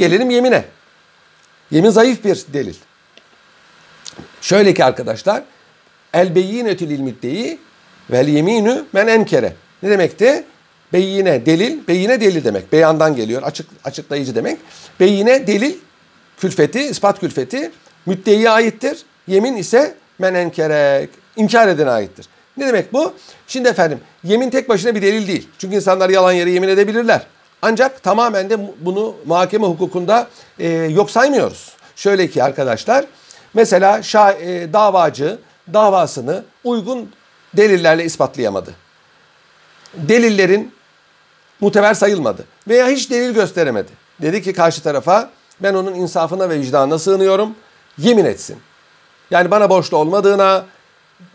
Gelelim yemine. Yemin zayıf bir delil. Şöyle ki arkadaşlar el beyinetü lil müddeyi vel yeminü men enkere. Ne demekti? Beyine delil, beyine delil demek. Beyandan geliyor, açık açıklayıcı demek. Beyine delil külfeti, ispat külfeti müddeyiye aittir. Yemin ise men enkere, inkar edene aittir. Ne demek bu? Şimdi efendim yemin tek başına bir delil değil. Çünkü insanlar yalan yere yemin edebilirler. Ancak tamamen de bunu muhakeme hukukunda e, yok saymıyoruz. Şöyle ki arkadaşlar mesela şah, e, davacı davasını uygun delillerle ispatlayamadı. Delillerin muteber sayılmadı veya hiç delil gösteremedi. Dedi ki karşı tarafa ben onun insafına ve vicdanına sığınıyorum. Yemin etsin. Yani bana borçlu olmadığına,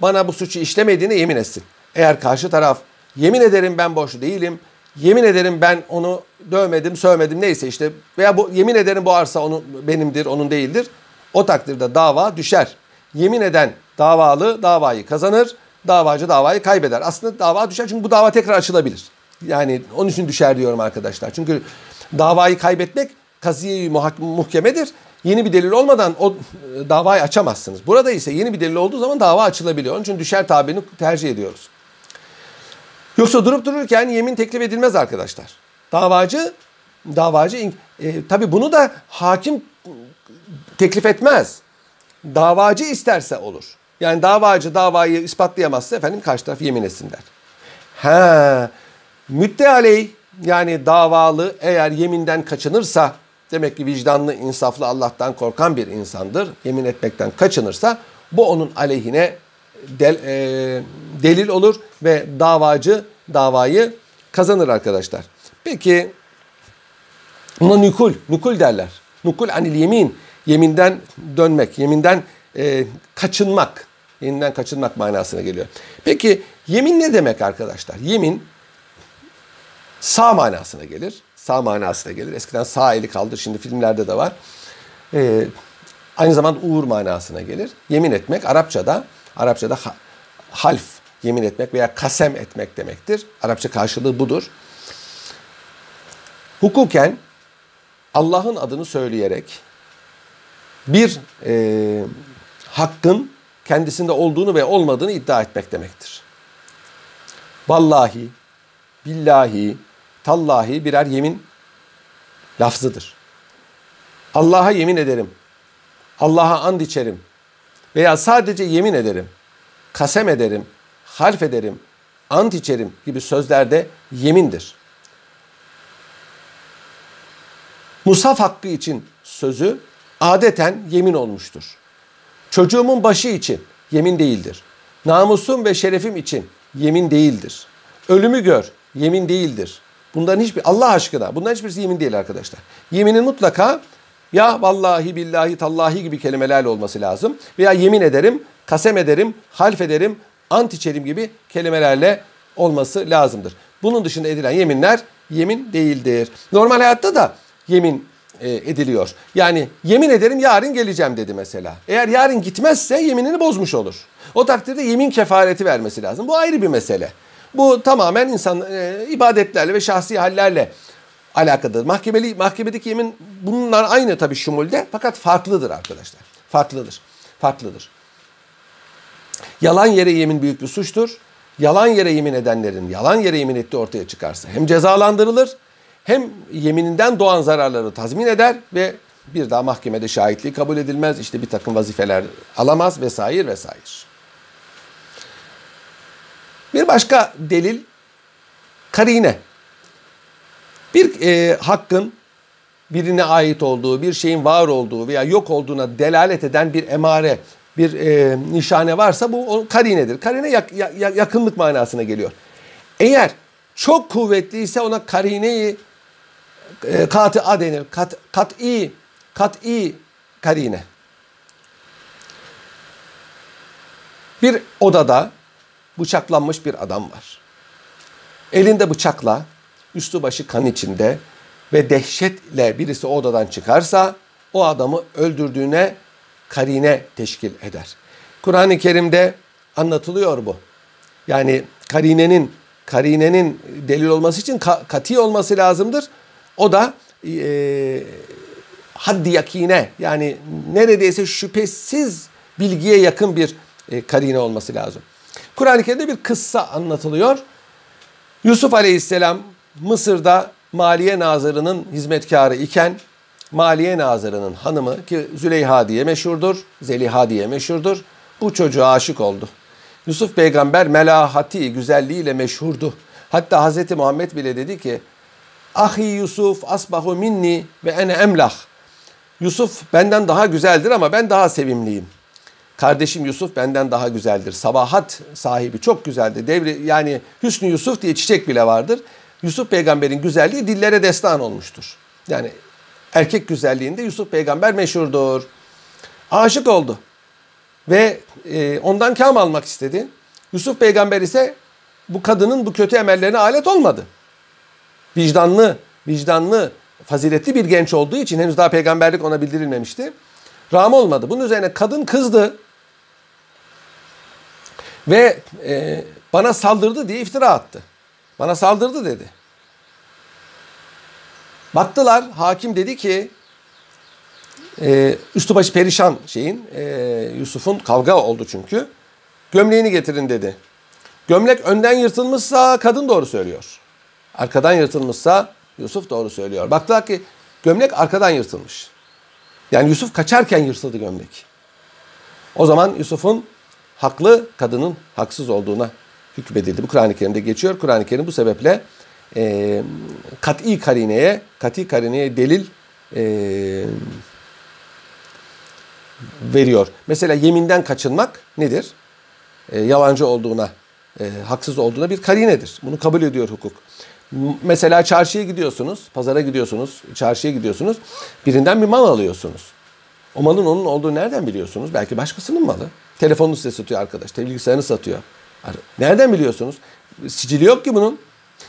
bana bu suçu işlemediğine yemin etsin. Eğer karşı taraf yemin ederim ben borçlu değilim, yemin ederim ben onu dövmedim, sövmedim neyse işte veya bu yemin ederim bu arsa onun benimdir, onun değildir. O takdirde dava düşer. Yemin eden davalı davayı kazanır, davacı davayı kaybeder. Aslında dava düşer çünkü bu dava tekrar açılabilir. Yani onun için düşer diyorum arkadaşlar. Çünkü davayı kaybetmek kaziye muhkemedir. Yeni bir delil olmadan o davayı açamazsınız. Burada ise yeni bir delil olduğu zaman dava açılabiliyor. Onun için düşer tabirini tercih ediyoruz. Yoksa durup dururken yemin teklif edilmez arkadaşlar. Davacı davacı e, tabii bunu da hakim teklif etmez. Davacı isterse olur. Yani davacı davayı ispatlayamazsa efendim karşı taraf yemin etsin der. He, müddealey yani davalı eğer yeminden kaçınırsa demek ki vicdanlı, insaflı, Allah'tan korkan bir insandır. Yemin etmekten kaçınırsa bu onun aleyhine del, e, delil olur ve davacı davayı kazanır arkadaşlar. Peki buna nükul, nükul derler. Nukul anil yemin, yeminden dönmek, yeminden e, kaçınmak, yeminden kaçınmak manasına geliyor. Peki yemin ne demek arkadaşlar? Yemin sağ manasına gelir. Sağ manasına gelir. Eskiden sağ eli kaldır, şimdi filmlerde de var. Ee, aynı zamanda uğur manasına gelir. Yemin etmek Arapçada, Arapçada half, yemin etmek veya kasem etmek demektir. Arapça karşılığı budur. Hukuken Allah'ın adını söyleyerek bir e, hakkın kendisinde olduğunu ve olmadığını iddia etmek demektir. Vallahi, billahi, tallahi birer yemin lafzıdır. Allah'a yemin ederim. Allah'a and içerim. Veya sadece yemin ederim. Kasem ederim. Half ederim. Ant içerim gibi sözlerde yemindir. Musaf hakkı için sözü adeten yemin olmuştur. Çocuğumun başı için yemin değildir. Namusum ve şerefim için yemin değildir. Ölümü gör, yemin değildir. Bunların hiçbir Allah aşkına bunların hiçbirisi yemin değil arkadaşlar. Yeminin mutlaka ya vallahi billahi tallahi gibi kelimelerle olması lazım. Veya yemin ederim, kasem ederim, half ederim, ant içerim gibi kelimelerle olması lazımdır. Bunun dışında edilen yeminler yemin değildir. Normal hayatta da yemin e, ediliyor. Yani yemin ederim yarın geleceğim dedi mesela. Eğer yarın gitmezse yeminini bozmuş olur. O takdirde yemin kefareti vermesi lazım. Bu ayrı bir mesele. Bu tamamen insan e, ibadetlerle ve şahsi hallerle alakalıdır. Mahkemeli, mahkemedeki yemin bunlar aynı tabii şumulde fakat farklıdır arkadaşlar. Farklıdır. Farklıdır. Yalan yere yemin büyük bir suçtur. Yalan yere yemin edenlerin yalan yere yemin ettiği ortaya çıkarsa hem cezalandırılır hem yemininden doğan zararları tazmin eder ve bir daha mahkemede şahitliği kabul edilmez. İşte bir takım vazifeler alamaz vesaire vesaire. Bir başka delil karine. Bir e, hakkın birine ait olduğu, bir şeyin var olduğu veya yok olduğuna delalet eden bir emare, bir e, nişane varsa bu karinedir. Karine yak, yak, yakınlık manasına geliyor. Eğer çok kuvvetliyse ona karineyi e, katı denir. Kat, kat'i, kat'i karine. Bir odada bıçaklanmış bir adam var. Elinde bıçakla, üstü başı kan içinde ve dehşetle birisi odadan çıkarsa o adamı öldürdüğüne karine teşkil eder. Kur'an-ı Kerim'de anlatılıyor bu. Yani karinenin karinenin delil olması için ka, kati olması lazımdır. O da e, haddi yakine yani neredeyse şüphesiz bilgiye yakın bir e, karine olması lazım. Kur'an-ı Kerim'de bir kıssa anlatılıyor. Yusuf Aleyhisselam Mısır'da Maliye Nazırı'nın hizmetkarı iken Maliye Nazırı'nın hanımı ki Züleyha diye meşhurdur, Zeliha diye meşhurdur. Bu çocuğa aşık oldu. Yusuf peygamber melahati, güzelliğiyle meşhurdu. Hatta Hazreti Muhammed bile dedi ki Ahi Yusuf asbahu minni ve ene emlah. Yusuf benden daha güzeldir ama ben daha sevimliyim. Kardeşim Yusuf benden daha güzeldir. Sabahat sahibi çok güzeldir. Devri yani Hüsnü Yusuf diye çiçek bile vardır. Yusuf peygamberin güzelliği dillere destan olmuştur. Yani erkek güzelliğinde Yusuf peygamber meşhurdur. Aşık oldu. Ve e, ondan kam almak istedi. Yusuf peygamber ise bu kadının bu kötü emellerine alet olmadı. Vicdanlı, vicdanlı, faziletli bir genç olduğu için henüz daha peygamberlik ona bildirilmemişti. Ram olmadı. Bunun üzerine kadın kızdı. Ve e, bana saldırdı diye iftira attı. Bana saldırdı dedi. Baktılar hakim dedi ki e, üstü başı perişan şeyin e, Yusuf'un kavga oldu çünkü. Gömleğini getirin dedi. Gömlek önden yırtılmışsa kadın doğru söylüyor. Arkadan yırtılmışsa Yusuf doğru söylüyor. Baktılar ki gömlek arkadan yırtılmış. Yani Yusuf kaçarken yırtıldı gömlek. O zaman Yusuf'un haklı, kadının haksız olduğuna hükmedildi. Bu Kur'an-ı Kerim'de geçiyor. Kur'an-ı Kerim bu sebeple e, kat'i karineye, kat'i karineye delil e, veriyor. Mesela yeminden kaçınmak nedir? E, yalancı olduğuna, e, haksız olduğuna bir karinedir. Bunu kabul ediyor hukuk. Mesela çarşıya gidiyorsunuz, pazara gidiyorsunuz, çarşıya gidiyorsunuz. Birinden bir mal alıyorsunuz. O malın onun olduğunu nereden biliyorsunuz? Belki başkasının malı. Telefonunu size satıyor arkadaş, bilgisayarını satıyor. Nereden biliyorsunuz? Sicili yok ki bunun.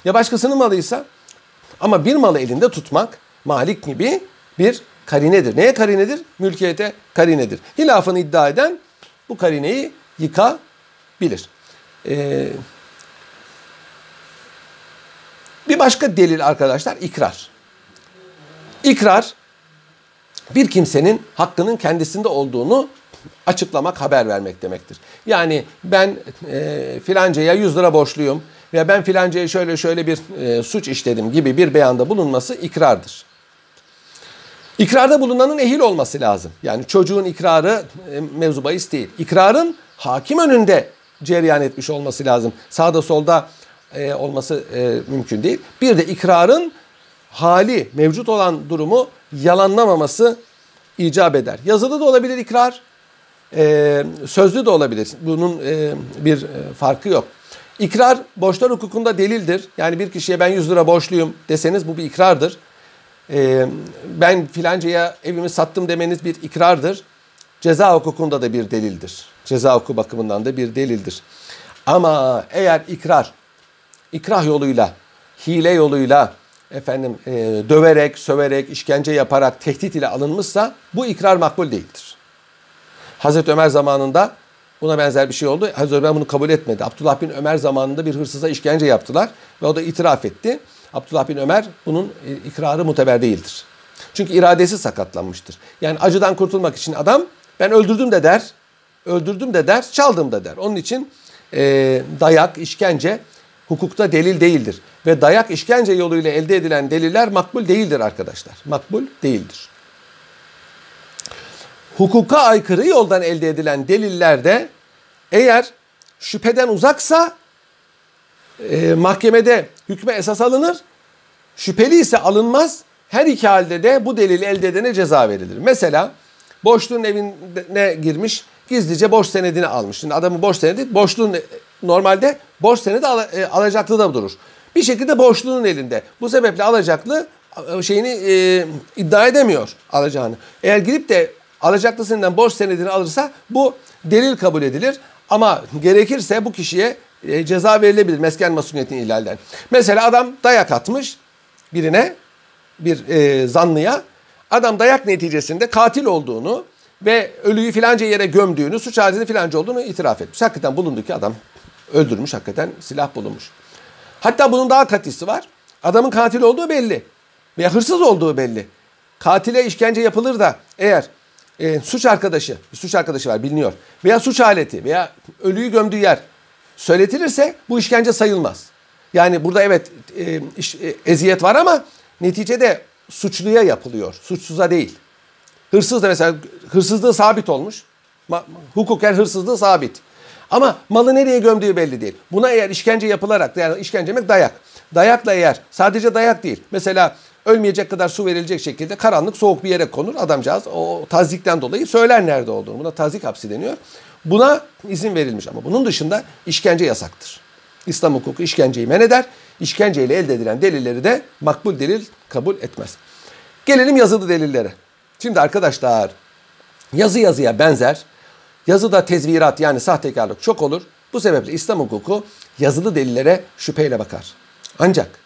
Ya başkasının malıysa ama bir malı elinde tutmak malik gibi bir karinedir. Neye karinedir? Mülkiyete karinedir. Hilafını iddia eden bu karineyi yıkabilir. Ee, bir başka delil arkadaşlar ikrar. İkrar bir kimsenin hakkının kendisinde olduğunu açıklamak, haber vermek demektir. Yani ben e, filancaya 100 lira borçluyum veya ben filancaya şöyle şöyle bir e, suç işledim gibi bir beyanda bulunması ikrardır. İkrarda bulunanın ehil olması lazım. Yani çocuğun ikrarı e, mevzu bahis değil. İkrarın hakim önünde cereyan etmiş olması lazım. Sağda solda e, olması e, mümkün değil. Bir de ikrarın hali, mevcut olan durumu yalanlamaması icap eder. Yazılı da olabilir ikrar, e, sözlü de olabilir. Bunun e, bir e, farkı yok. İkrar borçlar hukukunda delildir. Yani bir kişiye ben 100 lira borçluyum deseniz bu bir ikrardır. E, ben filancaya evimi sattım demeniz bir ikrardır. Ceza hukukunda da bir delildir. Ceza hukuku bakımından da bir delildir. Ama eğer ikrar ikrah yoluyla, hile yoluyla, efendim e, döverek, söverek, işkence yaparak, tehdit ile alınmışsa bu ikrar makbul değildir. Hazreti Ömer zamanında buna benzer bir şey oldu. Hazreti Ömer bunu kabul etmedi. Abdullah bin Ömer zamanında bir hırsıza işkence yaptılar ve o da itiraf etti. Abdullah bin Ömer bunun e, ikrarı muteber değildir. Çünkü iradesi sakatlanmıştır. Yani acıdan kurtulmak için adam ben öldürdüm de der, öldürdüm de der, çaldım da der. Onun için e, dayak, işkence hukukta delil değildir. Ve dayak işkence yoluyla elde edilen deliller makbul değildir arkadaşlar. Makbul değildir. Hukuka aykırı yoldan elde edilen delillerde eğer şüpheden uzaksa e, mahkemede hükme esas alınır. Şüpheli ise alınmaz. Her iki halde de bu delil elde edene ceza verilir. Mesela borçlunun evine girmiş gizlice borç senedini almış. Şimdi adamın borç senedi borçlunun normalde borç senedi al, e, alacaklı da durur. Bir şekilde borçlunun elinde. Bu sebeple alacaklı e, şeyini e, iddia edemiyor alacağını. Eğer gidip de alacaklısından borç senedini alırsa bu delil kabul edilir. Ama gerekirse bu kişiye e, ceza verilebilir mesken masuniyetini ihlalden. Mesela adam dayak atmış birine bir e, zanlıya. Adam dayak neticesinde katil olduğunu ve ölüyü filanca yere gömdüğünü, suç aletinde filanca olduğunu itiraf etmiş. Hakikaten bulundu ki adam öldürmüş, hakikaten silah bulunmuş. Hatta bunun daha katisi var. Adamın katil olduğu belli. Veya hırsız olduğu belli. katile işkence yapılır da eğer e, suç arkadaşı, bir suç arkadaşı var biliniyor veya suç aleti veya ölüyü gömdüğü yer söyletilirse bu işkence sayılmaz. Yani burada evet e, iş, e, eziyet var ama neticede suçluya yapılıyor, suçsuza değil. Hırsız da mesela hırsızlığı sabit olmuş. Ma, hukuken hırsızlığı sabit. Ama malı nereye gömdüğü belli değil. Buna eğer işkence yapılarak yani işkence demek dayak. Dayakla eğer sadece dayak değil. Mesela ölmeyecek kadar su verilecek şekilde karanlık soğuk bir yere konur. Adamcağız o tazikten dolayı söyler nerede olduğunu. Buna tazik hapsi deniyor. Buna izin verilmiş ama bunun dışında işkence yasaktır. İslam hukuku işkenceyi men eder. İşkenceyle elde edilen delilleri de makbul delil kabul etmez. Gelelim yazılı delillere. Şimdi arkadaşlar yazı yazıya benzer. Yazıda tezvirat yani sahtekarlık çok olur. Bu sebeple İslam hukuku yazılı delillere şüpheyle bakar. Ancak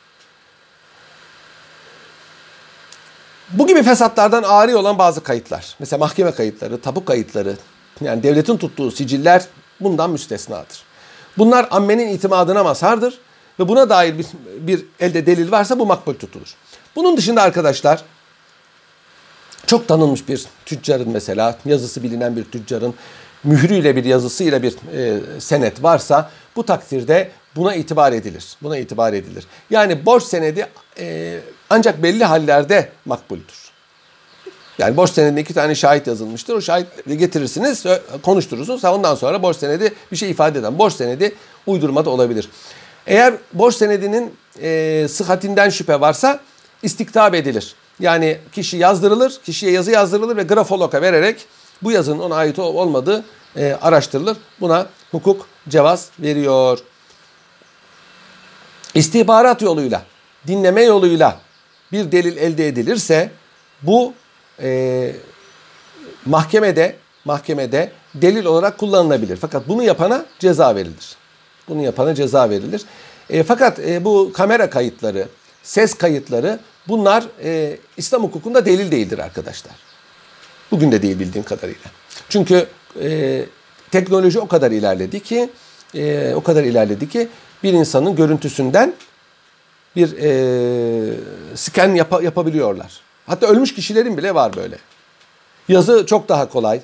bu gibi fesatlardan ağrı olan bazı kayıtlar, mesela mahkeme kayıtları, tapu kayıtları, yani devletin tuttuğu siciller bundan müstesnadır. Bunlar ammenin itimadına mazhardır ve buna dair bir, bir elde delil varsa bu makbul tutulur. Bunun dışında arkadaşlar çok tanınmış bir tüccarın mesela yazısı bilinen bir tüccarın mührüyle bir yazısıyla bir e, senet varsa bu takdirde buna itibar edilir. Buna itibar edilir. Yani borç senedi e, ancak belli hallerde makbuldür. Yani borç senedinde iki tane şahit yazılmıştır. O şahitleri getirirsiniz, konuşturursunuz. Ondan sonra borç senedi bir şey ifade eden borç senedi uydurma da olabilir. Eğer borç senedinin e, sıhhatinden şüphe varsa istiktab edilir. Yani kişi yazdırılır, kişiye yazı yazdırılır ve grafologa vererek bu yazının ona ait olmadığı e, araştırılır. Buna hukuk cevaz veriyor. İstihbarat yoluyla, dinleme yoluyla bir delil elde edilirse bu e, mahkemede mahkemede delil olarak kullanılabilir. Fakat bunu yapana ceza verilir. Bunu yapana ceza verilir. E, fakat e, bu kamera kayıtları, ses kayıtları bunlar e, İslam hukukunda delil değildir arkadaşlar. Bugün de değil bildiğim kadarıyla. Çünkü e, teknoloji o kadar ilerledi ki e, o kadar ilerledi ki bir insanın görüntüsünden bir e, scan yap yapabiliyorlar. Hatta ölmüş kişilerin bile var böyle. Yazı çok daha kolay.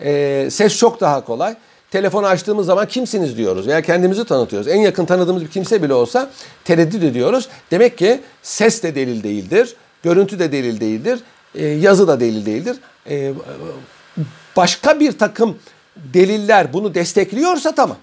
E, ses çok daha kolay. Telefonu açtığımız zaman kimsiniz diyoruz veya kendimizi tanıtıyoruz. En yakın tanıdığımız bir kimse bile olsa tereddüt ediyoruz. Demek ki ses de delil değildir, görüntü de delil değildir, e, yazı da delil değildir. E, başka bir takım deliller bunu destekliyorsa tamam.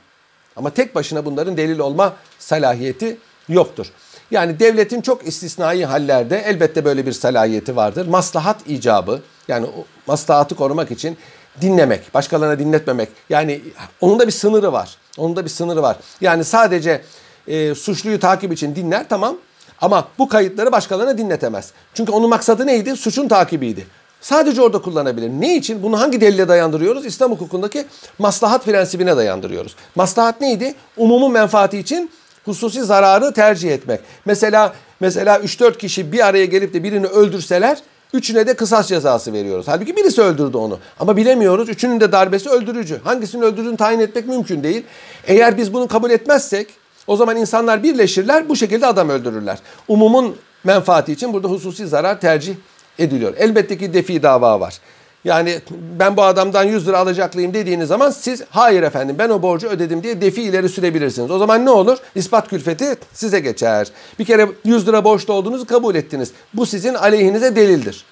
Ama tek başına bunların delil olma salahiyeti yoktur. Yani devletin çok istisnai hallerde elbette böyle bir salahiyeti vardır. Maslahat icabı yani maslahatı korumak için dinlemek, başkalarına dinletmemek. Yani onun da bir sınırı var. Onun da bir sınırı var. Yani sadece e, suçluyu takip için dinler tamam ama bu kayıtları başkalarına dinletemez. Çünkü onun maksadı neydi? Suçun takibiydi. Sadece orada kullanabilir. Ne için? Bunu hangi delile dayandırıyoruz? İslam hukukundaki maslahat prensibine dayandırıyoruz. Maslahat neydi? Umumun menfaati için hususi zararı tercih etmek. Mesela mesela 3-4 kişi bir araya gelip de birini öldürseler Üçüne de kısas cezası veriyoruz. Halbuki birisi öldürdü onu. Ama bilemiyoruz. Üçünün de darbesi öldürücü. Hangisinin öldürdüğünü tayin etmek mümkün değil. Eğer biz bunu kabul etmezsek o zaman insanlar birleşirler bu şekilde adam öldürürler. Umumun menfaati için burada hususi zarar tercih ediliyor. Elbette ki defi dava var. Yani ben bu adamdan 100 lira alacaklıyım dediğiniz zaman siz hayır efendim ben o borcu ödedim diye defi ileri sürebilirsiniz. O zaman ne olur? İspat külfeti size geçer. Bir kere 100 lira borçlu olduğunuzu kabul ettiniz. Bu sizin aleyhinize delildir.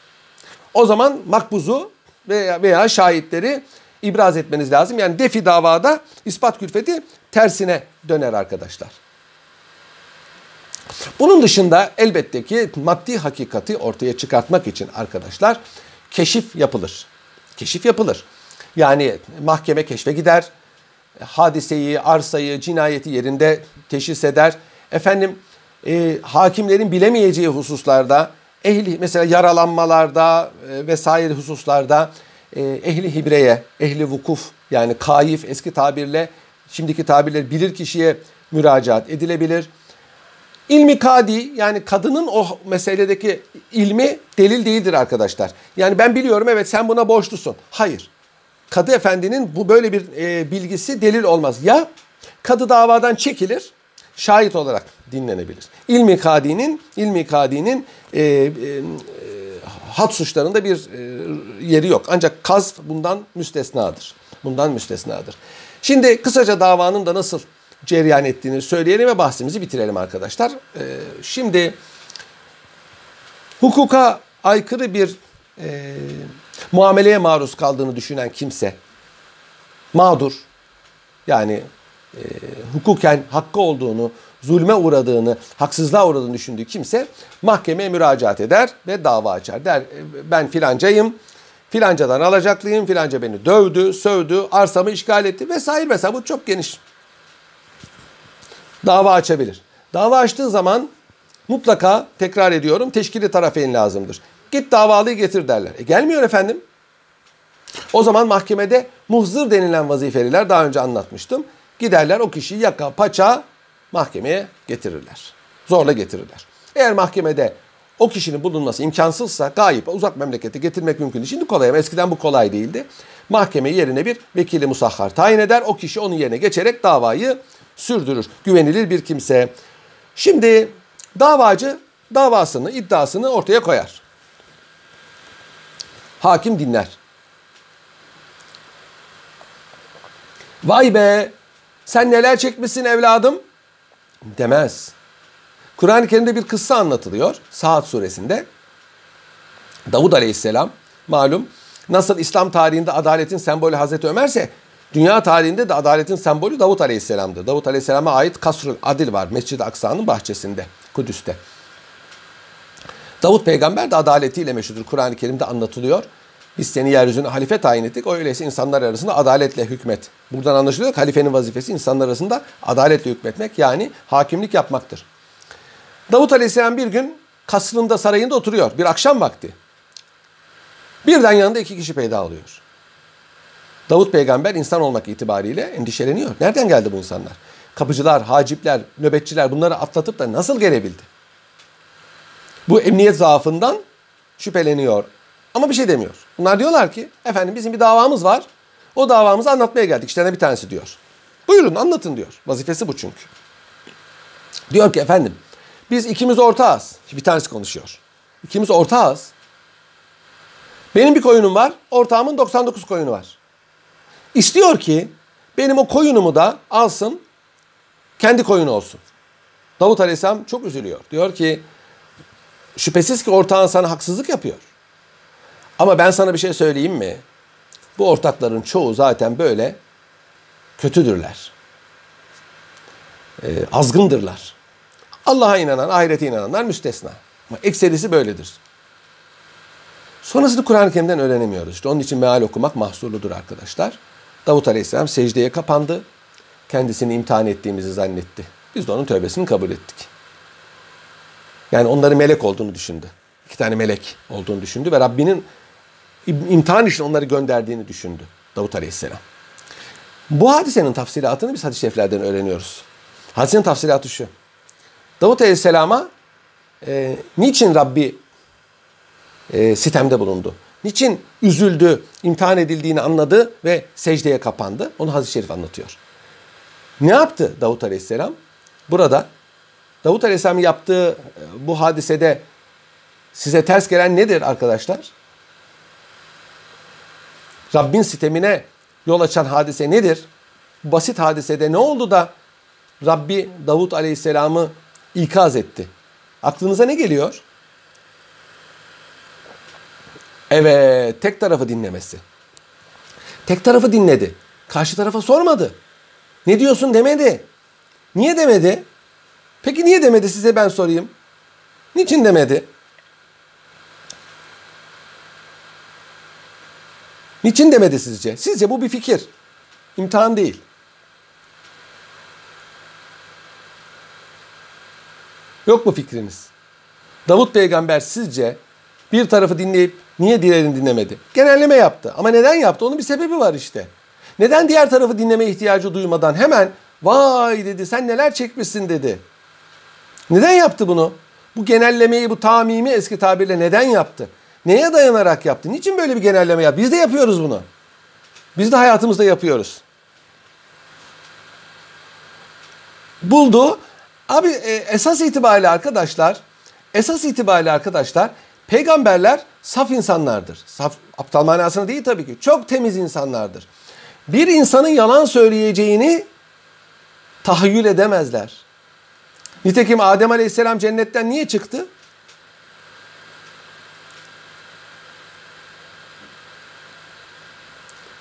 O zaman makbuzu veya, veya şahitleri ibraz etmeniz lazım. Yani defi davada ispat külfeti tersine döner arkadaşlar. Bunun dışında elbette ki maddi hakikati ortaya çıkartmak için arkadaşlar keşif yapılır. Keşif yapılır. Yani mahkeme keşfe gider. Hadiseyi, arsayı, cinayeti yerinde teşhis eder. Efendim e, hakimlerin bilemeyeceği hususlarda ehli mesela yaralanmalarda e, vesaire hususlarda e, ehli hibreye, ehli vukuf yani kayif eski tabirle şimdiki tabirle bilir kişiye müracaat edilebilir. İlmi kadi yani kadının o meseledeki ilmi delil değildir arkadaşlar. Yani ben biliyorum evet sen buna borçlusun. Hayır. Kadı efendinin bu böyle bir e, bilgisi delil olmaz. Ya kadı davadan çekilir, şahit olarak dinlenebilir. İlmi kadinin ilmi kadinin e, e, hat suçlarında bir e, yeri yok. Ancak kaz bundan müstesnadır. Bundan müstesnadır. Şimdi kısaca davanın da nasıl cereyan ettiğini söyleyelim ve bahsimizi bitirelim arkadaşlar. E, şimdi hukuka aykırı bir e, muameleye maruz kaldığını düşünen kimse mağdur yani e, hukuken hakkı olduğunu, zulme uğradığını, haksızlığa uğradığını düşündüğü kimse mahkemeye müracaat eder ve dava açar. Der ben filancayım, filancadan alacaklıyım, filanca beni dövdü, sövdü, arsamı işgal etti vesaire mesela bu çok geniş. Dava açabilir. Dava açtığı zaman mutlaka tekrar ediyorum teşkili tarafeyn lazımdır. Git davalıyı getir derler. E gelmiyor efendim. O zaman mahkemede muhzır denilen vazifeliler daha önce anlatmıştım. Giderler o kişiyi yaka paça mahkemeye getirirler. Zorla getirirler. Eğer mahkemede o kişinin bulunması imkansızsa gayip uzak memlekete getirmek mümkün değil. Şimdi kolay ama eskiden bu kolay değildi. Mahkeme yerine bir vekili musahhar tayin eder. O kişi onun yerine geçerek davayı sürdürür. Güvenilir bir kimse. Şimdi davacı davasını, iddiasını ortaya koyar. Hakim dinler. Vay be sen neler çekmişsin evladım demez. Kur'an-ı Kerim'de bir kıssa anlatılıyor Saat suresinde. Davud Aleyhisselam malum nasıl İslam tarihinde adaletin sembolü Hazreti Ömer'se dünya tarihinde de adaletin sembolü Davud Aleyhisselam'dır. Davud Aleyhisselam'a ait Kasrul Adil var Mescid-i Aksa'nın bahçesinde Kudüs'te. Davut peygamber de adaletiyle meşhurdur. Kur'an-ı Kerim'de anlatılıyor. Biz seni yeryüzüne halife tayin ettik. Öyleyse insanlar arasında adaletle hükmet. Buradan anlaşılıyor ki halifenin vazifesi insanlar arasında adaletle hükmetmek yani hakimlik yapmaktır. Davut Aleyhisselam bir gün kasrında sarayında oturuyor. Bir akşam vakti. Birden yanında iki kişi peyda oluyor. Davut peygamber insan olmak itibariyle endişeleniyor. Nereden geldi bu insanlar? Kapıcılar, hacipler, nöbetçiler bunları atlatıp da nasıl gelebildi? Bu emniyet zaafından şüpheleniyor. Ama bir şey demiyor. Bunlar diyorlar ki efendim bizim bir davamız var. O davamızı anlatmaya geldik. İşte bir tanesi diyor. Buyurun anlatın diyor. Vazifesi bu çünkü. Diyor ki efendim biz ikimiz ortağız. Bir tanesi konuşuyor. İkimiz ortağız. Benim bir koyunum var. Ortağımın 99 koyunu var. İstiyor ki benim o koyunumu da alsın. Kendi koyunu olsun. Davut Aleyhisselam çok üzülüyor. Diyor ki şüphesiz ki ortağın sana haksızlık yapıyor. Ama ben sana bir şey söyleyeyim mi? Bu ortakların çoğu zaten böyle kötüdürler. E, azgındırlar. Allah'a inanan, ahirete inananlar müstesna. Ama ekserisi böyledir. Sonrasını Kur'an-ı Kerim'den öğrenemiyoruz. İşte onun için meal okumak mahsurludur arkadaşlar. Davut Aleyhisselam secdeye kapandı. Kendisini imtihan ettiğimizi zannetti. Biz de onun tövbesini kabul ettik. Yani onları melek olduğunu düşündü. İki tane melek olduğunu düşündü ve Rabbinin imtihan için onları gönderdiğini düşündü Davut Aleyhisselam. Bu hadisenin tafsilatını biz hadis-i şeriflerden öğreniyoruz. Hadisenin tafsilatı şu. Davut Aleyhisselam'a e, niçin Rabbi e, sitemde bulundu? Niçin üzüldü, imtihan edildiğini anladı ve secdeye kapandı? Onu hadis-i şerif anlatıyor. Ne yaptı Davut Aleyhisselam? Burada Davut Aleyhisselam yaptığı e, bu hadisede size ters gelen nedir arkadaşlar? Rabbin sitemine yol açan hadise nedir? Basit hadisede ne oldu da Rabbi Davut Aleyhisselam'ı ikaz etti? Aklınıza ne geliyor? Evet, tek tarafı dinlemesi. Tek tarafı dinledi. Karşı tarafa sormadı. Ne diyorsun demedi. Niye demedi? Peki niye demedi size ben sorayım. Niçin demedi? Niçin demedi sizce? Sizce bu bir fikir. İmtihan değil. Yok mu fikriniz? Davut peygamber sizce bir tarafı dinleyip niye diğerini dinlemedi? Genelleme yaptı. Ama neden yaptı? Onun bir sebebi var işte. Neden diğer tarafı dinleme ihtiyacı duymadan hemen vay dedi sen neler çekmişsin dedi. Neden yaptı bunu? Bu genellemeyi, bu tamimi eski tabirle neden yaptı? Neye dayanarak yaptı? Niçin böyle bir genelleme yaptı? Biz de yapıyoruz bunu. Biz de hayatımızda yapıyoruz. Buldu. Abi e, esas itibariyle arkadaşlar, esas itibariyle arkadaşlar Peygamberler saf insanlardır. Saf, aptal manasını değil tabii ki. Çok temiz insanlardır. Bir insanın yalan söyleyeceğini tahayyül edemezler. Nitekim Adem Aleyhisselam cennetten niye çıktı?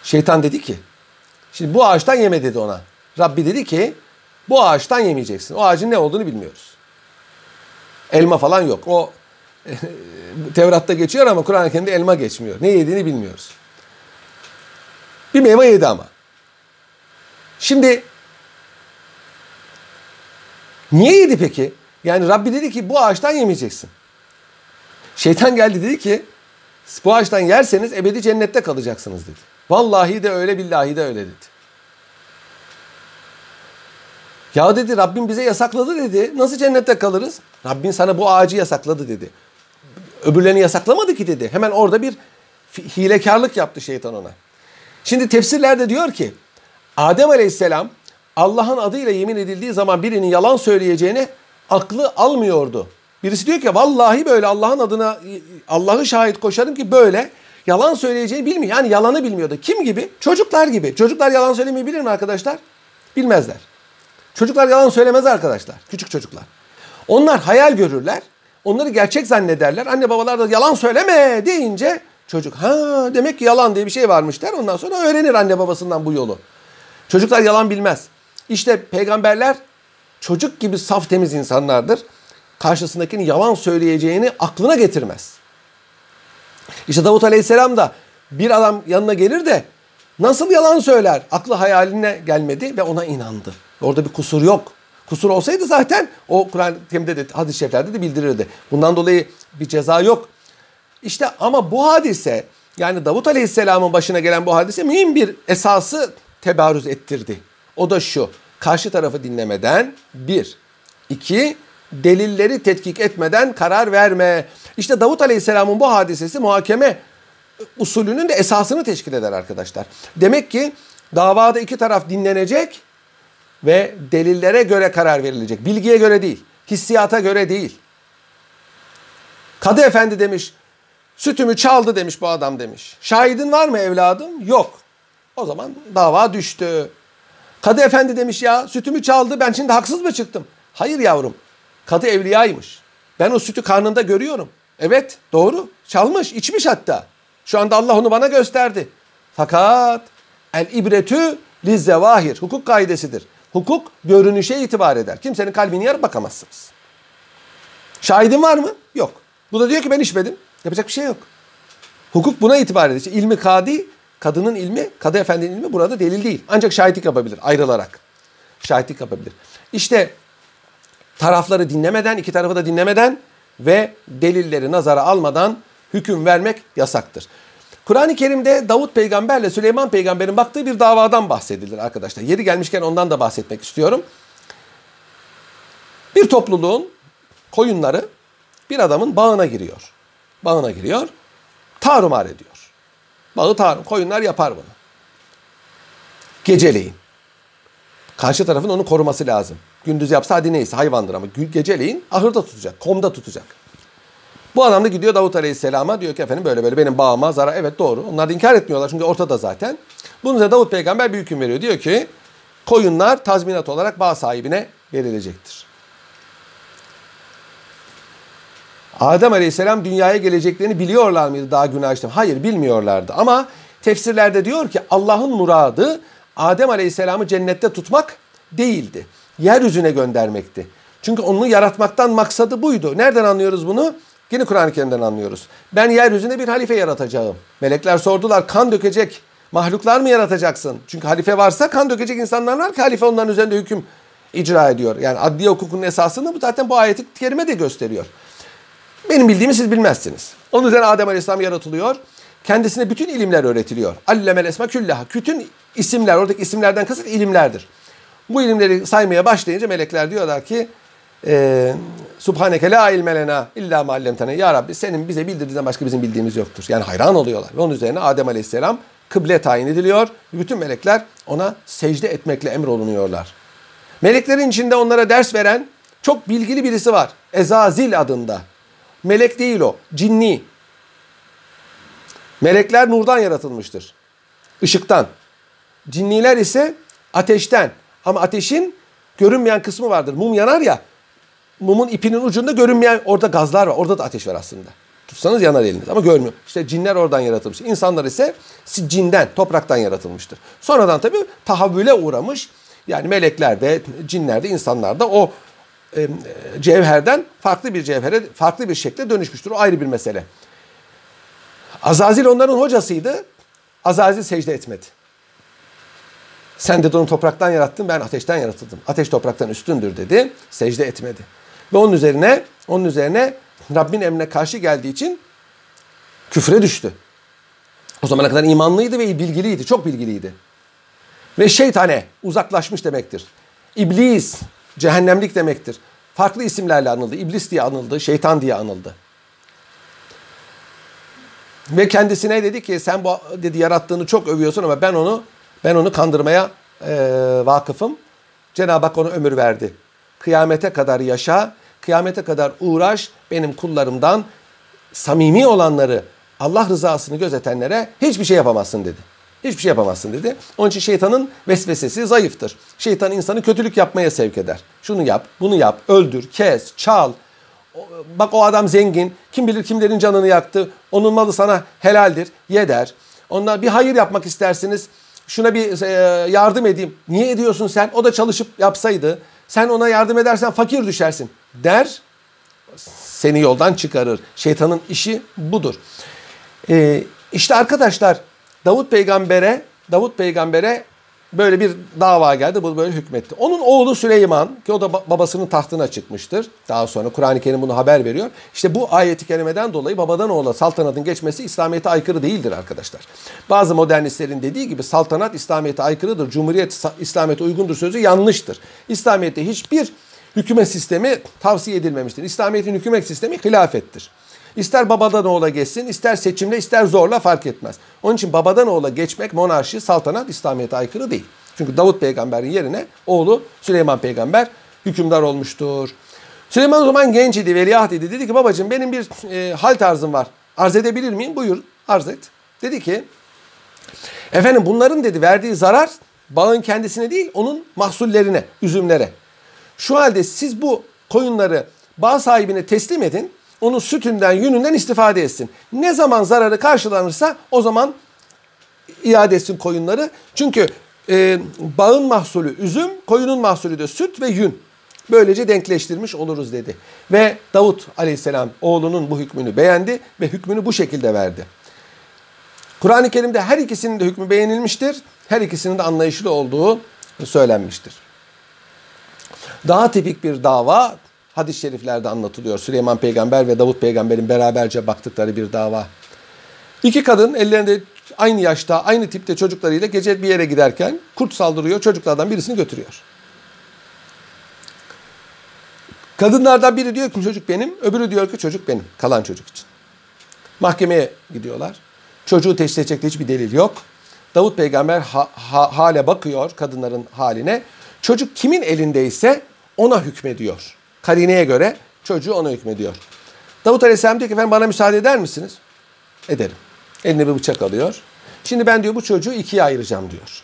Şeytan dedi ki, şimdi bu ağaçtan yeme dedi ona. Rabbi dedi ki, bu ağaçtan yemeyeceksin. O ağacın ne olduğunu bilmiyoruz. Elma falan yok. O Tevrat'ta geçiyor ama Kur'an-ı Kerim'de elma geçmiyor. Ne yediğini bilmiyoruz. Bir meyve yedi ama. Şimdi niye yedi peki? Yani Rabbi dedi ki bu ağaçtan yemeyeceksin. Şeytan geldi dedi ki bu ağaçtan yerseniz ebedi cennette kalacaksınız dedi. Vallahi de öyle billahi de öyle dedi. Ya dedi Rabbim bize yasakladı dedi. Nasıl cennette kalırız? Rabbin sana bu ağacı yasakladı dedi. Öbürlerini yasaklamadı ki dedi. Hemen orada bir hilekarlık yaptı şeytan ona. Şimdi tefsirlerde diyor ki Adem Aleyhisselam Allah'ın adıyla yemin edildiği zaman birinin yalan söyleyeceğini aklı almıyordu. Birisi diyor ki vallahi böyle Allah'ın adına Allah'ı şahit koşarım ki böyle yalan söyleyeceğini bilmiyor. Yani yalanı bilmiyordu. Kim gibi? Çocuklar gibi. Çocuklar yalan söylemeyi bilir mi arkadaşlar? Bilmezler. Çocuklar yalan söylemez arkadaşlar. Küçük çocuklar. Onlar hayal görürler. Onları gerçek zannederler. Anne babalar da yalan söyleme deyince çocuk ha demek ki yalan diye bir şey varmış der. Ondan sonra öğrenir anne babasından bu yolu. Çocuklar yalan bilmez. İşte peygamberler çocuk gibi saf temiz insanlardır. Karşısındakinin yalan söyleyeceğini aklına getirmez. İşte Davut Aleyhisselam da bir adam yanına gelir de nasıl yalan söyler? Aklı hayaline gelmedi ve ona inandı. Orada bir kusur yok. Kusur olsaydı zaten o Kur'an-ı Kerim'de de hadis-i şeriflerde de bildirirdi. Bundan dolayı bir ceza yok. İşte ama bu hadise yani Davut Aleyhisselam'ın başına gelen bu hadise mühim bir esası tebarüz ettirdi. O da şu. Karşı tarafı dinlemeden bir. iki delilleri tetkik etmeden karar verme. İşte Davut Aleyhisselam'ın bu hadisesi muhakeme usulünün de esasını teşkil eder arkadaşlar. Demek ki davada iki taraf dinlenecek ve delillere göre karar verilecek. Bilgiye göre değil, hissiyata göre değil. Kadı efendi demiş, sütümü çaldı demiş bu adam demiş. Şahidin var mı evladım? Yok. O zaman dava düştü. Kadı efendi demiş ya sütümü çaldı ben şimdi haksız mı çıktım? Hayır yavrum. Kadı evliyaymış. Ben o sütü karnında görüyorum. Evet doğru çalmış içmiş hatta. Şu anda Allah onu bana gösterdi. Fakat el ibretü lizzevahir hukuk kaidesidir. Hukuk görünüşe itibar eder. Kimsenin kalbini yarıp bakamazsınız. Şahidin var mı? Yok. Bu da diyor ki ben içmedim. Yapacak bir şey yok. Hukuk buna itibar eder. İşte ilmi kadi, kadının ilmi, kadı efendinin ilmi burada delil değil. Ancak şahitlik yapabilir ayrılarak. Şahitlik yapabilir. İşte tarafları dinlemeden, iki tarafı da dinlemeden ve delilleri nazara almadan hüküm vermek yasaktır. Kur'an-ı Kerim'de Davut peygamberle Süleyman peygamberin baktığı bir davadan bahsedilir arkadaşlar. Yeri gelmişken ondan da bahsetmek istiyorum. Bir topluluğun koyunları bir adamın bağına giriyor. Bağına giriyor. Tarumar ediyor. Bağı tarım. Koyunlar yapar bunu. Geceleyin. Karşı tarafın onu koruması lazım. Gündüz yapsa hadi neyse hayvandır ama geceleyin ahırda tutacak, komda tutacak. Bu adam da gidiyor Davut Aleyhisselam'a diyor ki efendim böyle böyle benim bağıma zarar. Evet doğru. Onlar da inkar etmiyorlar çünkü ortada zaten. Bunun üzerine Davut peygamber bir hüküm veriyor. Diyor ki koyunlar tazminat olarak bağ sahibine verilecektir. Adem Aleyhisselam dünyaya geleceklerini biliyorlar mıydı daha günah işlem? Hayır bilmiyorlardı ama tefsirlerde diyor ki Allah'ın muradı Adem Aleyhisselam'ı cennette tutmak değildi. Yeryüzüne göndermekti. Çünkü onu yaratmaktan maksadı buydu. Nereden anlıyoruz bunu? Yine Kur'an-ı Kerim'den anlıyoruz. Ben yeryüzünde bir halife yaratacağım. Melekler sordular kan dökecek mahluklar mı yaratacaksın? Çünkü halife varsa kan dökecek insanlar var ki halife onların üzerinde hüküm icra ediyor. Yani adliye hukukunun esasını bu zaten bu ayeti kerime de gösteriyor. Benim bildiğimi siz bilmezsiniz. Onun üzerine Adem Aleyhisselam yaratılıyor. Kendisine bütün ilimler öğretiliyor. Allemel esma küllaha. Bütün isimler, oradaki isimlerden kasıt ilimlerdir. Bu ilimleri saymaya başlayınca melekler diyorlar ki e, Subhaneke la ilme lena illa ma. Ya Rabbi senin bize bildirdiğinden başka bizim bildiğimiz yoktur. Yani hayran oluyorlar. Ve onun üzerine Adem Aleyhisselam kıble tayin ediliyor. Bütün melekler ona secde etmekle emrolunuyorlar. Meleklerin içinde onlara ders veren çok bilgili birisi var. Ezazil adında. Melek değil o. Cinni. Melekler nurdan yaratılmıştır. Işıktan. Cinniler ise ateşten. Ama ateşin görünmeyen kısmı vardır. Mum yanar ya. Mumun ipinin ucunda görünmeyen orada gazlar var. Orada da ateş var aslında. Tutsanız yanar eliniz ama görmüyor. İşte cinler oradan yaratılmış. İnsanlar ise cinden, topraktan yaratılmıştır. Sonradan tabii tahavvüle uğramış. Yani melekler de, cinler de, insanlar da o e, cevherden farklı bir cevhere, farklı bir şekle dönüşmüştür. O ayrı bir mesele. Azazil onların hocasıydı. Azazil secde etmedi. Sen de onu topraktan yarattın, ben ateşten yaratıldım. Ateş topraktan üstündür dedi. Secde etmedi. Ve onun üzerine, onun üzerine Rabbin emrine karşı geldiği için küfre düştü. O zamana kadar imanlıydı ve bilgiliydi, çok bilgiliydi. Ve şeytane uzaklaşmış demektir. İblis, cehennemlik demektir. Farklı isimlerle anıldı. İblis diye anıldı, şeytan diye anıldı. Ve kendisine dedi ki sen bu dedi yarattığını çok övüyorsun ama ben onu ben onu kandırmaya e, vakıfım. Cenab-ı Hak ona ömür verdi. Kıyamete kadar yaşa, kıyamete kadar uğraş benim kullarımdan samimi olanları Allah rızasını gözetenlere hiçbir şey yapamazsın dedi. Hiçbir şey yapamazsın dedi. Onun için şeytanın vesvesesi zayıftır. Şeytan insanı kötülük yapmaya sevk eder. Şunu yap, bunu yap, öldür, kes, çal. Bak o adam zengin. Kim bilir kimlerin canını yaktı. Onun malı sana helaldir. Ye der. Onlar bir hayır yapmak istersiniz. Şuna bir e, yardım edeyim. Niye ediyorsun sen? O da çalışıp yapsaydı. Sen ona yardım edersen fakir düşersin der. Seni yoldan çıkarır. Şeytanın işi budur. Ee, işte arkadaşlar Davut peygambere Davut peygambere böyle bir dava geldi. Bu böyle hükmetti. Onun oğlu Süleyman ki o da babasının tahtına çıkmıştır. Daha sonra Kur'an-ı Kerim bunu haber veriyor. İşte bu ayeti kerimeden dolayı babadan oğula saltanatın geçmesi İslamiyet'e aykırı değildir arkadaşlar. Bazı modernistlerin dediği gibi saltanat İslamiyet'e aykırıdır. Cumhuriyet İslamiyet'e uygundur sözü yanlıştır. İslamiyet'te hiçbir hükümet sistemi tavsiye edilmemiştir. İslamiyet'in hükümet sistemi hilafettir. İster babadan oğula geçsin, ister seçimle, ister zorla fark etmez. Onun için babadan oğula geçmek monarşi, saltanat İslamiyet'e aykırı değil. Çünkü Davut peygamberin yerine oğlu Süleyman peygamber hükümdar olmuştur. Süleyman o zaman genç idi, veliaht idi. Dedi ki babacığım benim bir e, hal tarzım var. Arz edebilir miyim? Buyur arz et. Dedi ki efendim bunların dedi verdiği zarar bağın kendisine değil onun mahsullerine, üzümlere. Şu halde siz bu koyunları bağ sahibine teslim edin onun sütünden, yününden istifade etsin. Ne zaman zararı karşılanırsa o zaman iade etsin koyunları. Çünkü e, bağın mahsulü üzüm, koyunun mahsulü de süt ve yün. Böylece denkleştirmiş oluruz dedi. Ve Davut aleyhisselam oğlunun bu hükmünü beğendi ve hükmünü bu şekilde verdi. Kur'an-ı Kerim'de her ikisinin de hükmü beğenilmiştir. Her ikisinin de anlayışlı olduğu söylenmiştir. Daha tipik bir dava hadis-i şeriflerde anlatılıyor. Süleyman peygamber ve Davut peygamberin beraberce baktıkları bir dava. İki kadın ellerinde aynı yaşta, aynı tipte çocuklarıyla gece bir yere giderken kurt saldırıyor, çocuklardan birisini götürüyor. Kadınlardan biri diyor ki çocuk benim, öbürü diyor ki çocuk benim, kalan çocuk için. Mahkemeye gidiyorlar. Çocuğu teşhis edecek hiçbir delil yok. Davut peygamber ha, ha, hale bakıyor kadınların haline. Çocuk kimin elindeyse ona hükmediyor. Karineye göre çocuğu ona hükmediyor. Davut Aleyhisselam diyor ki efendim bana müsaade eder misiniz? Ederim. Eline bir bıçak alıyor. Şimdi ben diyor bu çocuğu ikiye ayıracağım diyor.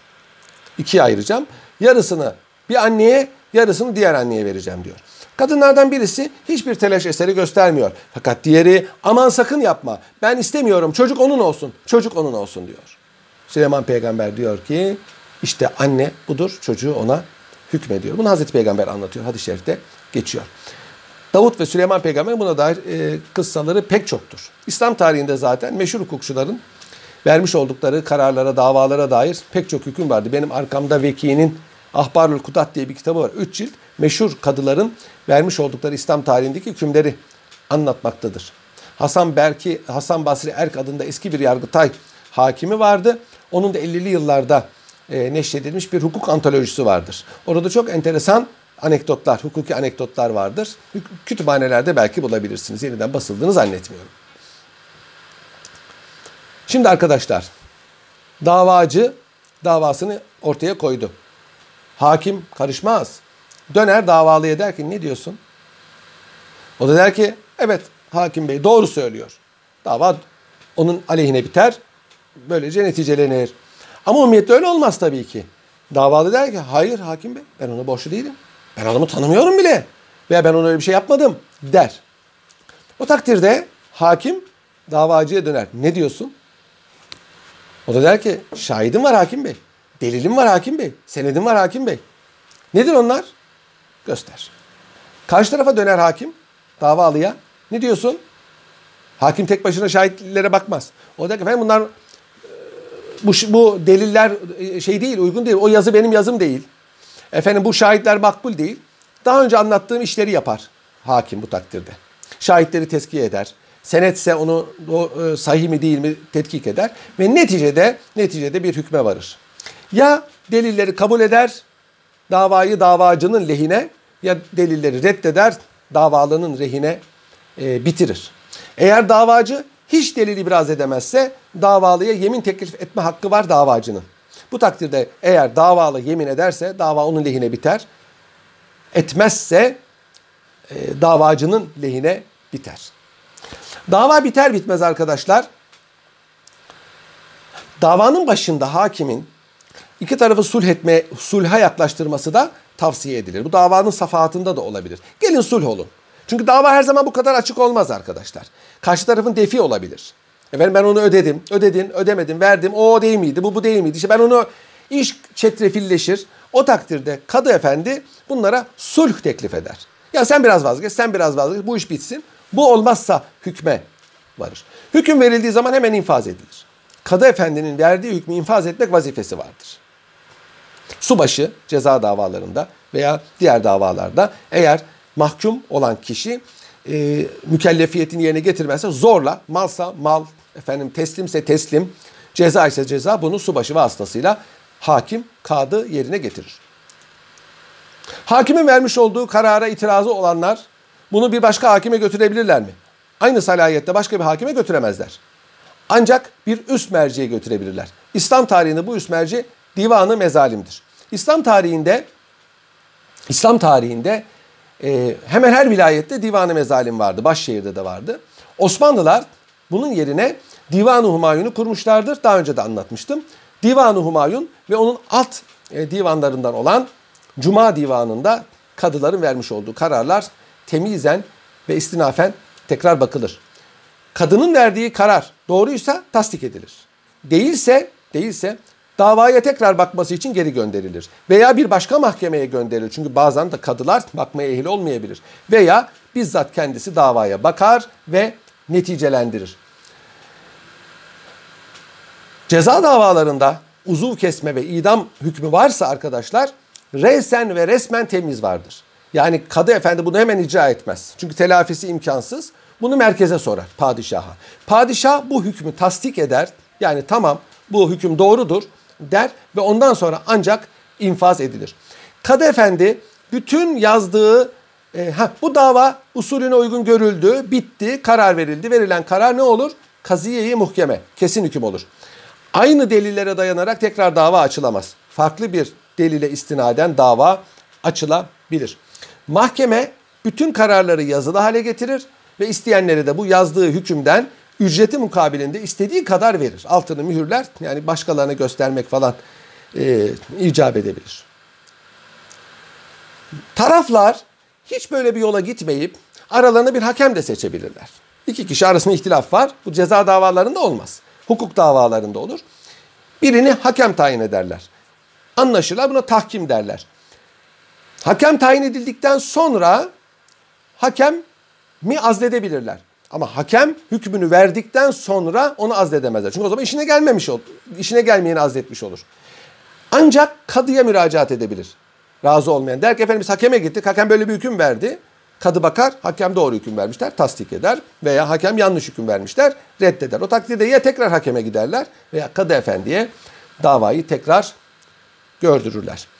İkiye ayıracağım. Yarısını bir anneye, yarısını diğer anneye vereceğim diyor. Kadınlardan birisi hiçbir telaş eseri göstermiyor. Fakat diğeri aman sakın yapma. Ben istemiyorum. Çocuk onun olsun. Çocuk onun olsun diyor. Süleyman peygamber diyor ki işte anne budur. Çocuğu ona hükmediyor. Bunu Hazreti Peygamber anlatıyor hadis-i şerifte geçiyor. Davut ve Süleyman peygamber buna dair e, kıssaları pek çoktur. İslam tarihinde zaten meşhur hukukçuların vermiş oldukları kararlara, davalara dair pek çok hüküm vardı. Benim arkamda Veki'nin Ahbarül Kudat diye bir kitabı var. Üç cilt meşhur kadıların vermiş oldukları İslam tarihindeki hükümleri anlatmaktadır. Hasan Berki, Hasan Basri Erk adında eski bir yargıtay hakimi vardı. Onun da 50'li yıllarda e, neşredilmiş bir hukuk antolojisi vardır. Orada çok enteresan anekdotlar, hukuki anekdotlar vardır. Kütüphanelerde belki bulabilirsiniz. Yeniden basıldığını zannetmiyorum. Şimdi arkadaşlar, davacı davasını ortaya koydu. Hakim karışmaz. Döner davalıya der ki ne diyorsun? O da der ki evet hakim bey doğru söylüyor. Dava onun aleyhine biter. Böylece neticelenir. Ama umumiyette öyle olmaz tabii ki. Davalı der ki hayır hakim bey ben ona borçlu değilim. Ben adamı tanımıyorum bile. Veya ben ona öyle bir şey yapmadım der. O takdirde hakim davacıya döner. Ne diyorsun? O da der ki şahidim var hakim bey. Delilim var hakim bey. Senedim var hakim bey. Nedir onlar? Göster. Karşı tarafa döner hakim davalıya. Ne diyorsun? Hakim tek başına şahitlere bakmaz. O der ki efendim bunlar bu, bu deliller e, şey değil, uygun değil. O yazı benim yazım değil. Efendim bu şahitler makbul değil. Daha önce anlattığım işleri yapar hakim bu takdirde. Şahitleri tezkiye eder. Senetse onu o, e, sahih mi değil mi tetkik eder ve neticede neticede bir hükme varır. Ya delilleri kabul eder, davayı davacının lehine ya delilleri reddeder, davalının lehine e, bitirir. Eğer davacı hiç delil ibraz edemezse davalıya yemin teklif etme hakkı var davacının. Bu takdirde eğer davalı yemin ederse dava onun lehine biter. Etmezse e, davacının lehine biter. Dava biter bitmez arkadaşlar. Davanın başında hakimin iki tarafı sulh etme, sulha yaklaştırması da tavsiye edilir. Bu davanın safahatında da olabilir. Gelin sulh olun. Çünkü dava her zaman bu kadar açık olmaz arkadaşlar. Karşı tarafın defi olabilir. Efendim ben onu ödedim, ödedin, ödemedim, verdim. O değil miydi, bu bu değil miydi? İşte ben onu iş çetrefilleşir. O takdirde kadı efendi bunlara sulh teklif eder. Ya sen biraz vazgeç, sen biraz vazgeç, bu iş bitsin. Bu olmazsa hükme varır. Hüküm verildiği zaman hemen infaz edilir. Kadı efendinin verdiği hükmü infaz etmek vazifesi vardır. Subaşı ceza davalarında veya diğer davalarda eğer mahkum olan kişi e, mükellefiyetini yerine getirmezse zorla malsa mal, efendim teslimse teslim, ceza ise ceza bunu subaşı vasıtasıyla hakim, kadı yerine getirir. Hakimin vermiş olduğu karara itirazı olanlar bunu bir başka hakime götürebilirler mi? Aynı salahiyette başka bir hakime götüremezler. Ancak bir üst merciye götürebilirler. İslam tarihinde bu üst merci divanı mezalimdir. İslam tarihinde İslam tarihinde e, hemen her vilayette divanı mezalim vardı. Başşehir'de de vardı. Osmanlılar bunun yerine Divan-ı Humayun'u kurmuşlardır. Daha önce de anlatmıştım. Divan-ı Humayun ve onun alt e, divanlarından olan Cuma Divanı'nda kadıların vermiş olduğu kararlar temizen ve istinafen tekrar bakılır. Kadının verdiği karar doğruysa tasdik edilir. Değilse, değilse davaya tekrar bakması için geri gönderilir. Veya bir başka mahkemeye gönderilir. Çünkü bazen de kadılar bakmaya ehil olmayabilir. Veya bizzat kendisi davaya bakar ve neticelendirir. Ceza davalarında uzuv kesme ve idam hükmü varsa arkadaşlar resen ve resmen temiz vardır. Yani kadı efendi bunu hemen icra etmez. Çünkü telafisi imkansız. Bunu merkeze sorar padişaha. Padişah bu hükmü tasdik eder. Yani tamam bu hüküm doğrudur der ve ondan sonra ancak infaz edilir. Kadı efendi bütün yazdığı e, ha, bu dava usulüne uygun görüldü, bitti, karar verildi. Verilen karar ne olur? Kaziyeyi muhkeme, kesin hüküm olur. Aynı delillere dayanarak tekrar dava açılamaz. Farklı bir delile istinaden dava açılabilir. Mahkeme bütün kararları yazılı hale getirir ve isteyenlere de bu yazdığı hükümden ücreti mukabilinde istediği kadar verir. Altını mühürler yani başkalarına göstermek falan e, icap edebilir. Taraflar hiç böyle bir yola gitmeyip aralarına bir hakem de seçebilirler. İki kişi arasında ihtilaf var. Bu ceza davalarında olmaz. Hukuk davalarında olur. Birini hakem tayin ederler. Anlaşırlar buna tahkim derler. Hakem tayin edildikten sonra hakem mi azledebilirler. Ama hakem hükmünü verdikten sonra onu azledemezler. Çünkü o zaman işine gelmemiş olur. İşine gelmeyeni azletmiş olur. Ancak kadıya müracaat edebilir. Razı olmayan. Der ki efendim hakeme gittik. Hakem böyle bir hüküm verdi. Kadı bakar. Hakem doğru hüküm vermişler. Tasdik eder. Veya hakem yanlış hüküm vermişler. Reddeder. O takdirde ya tekrar hakeme giderler veya kadı efendiye davayı tekrar gördürürler.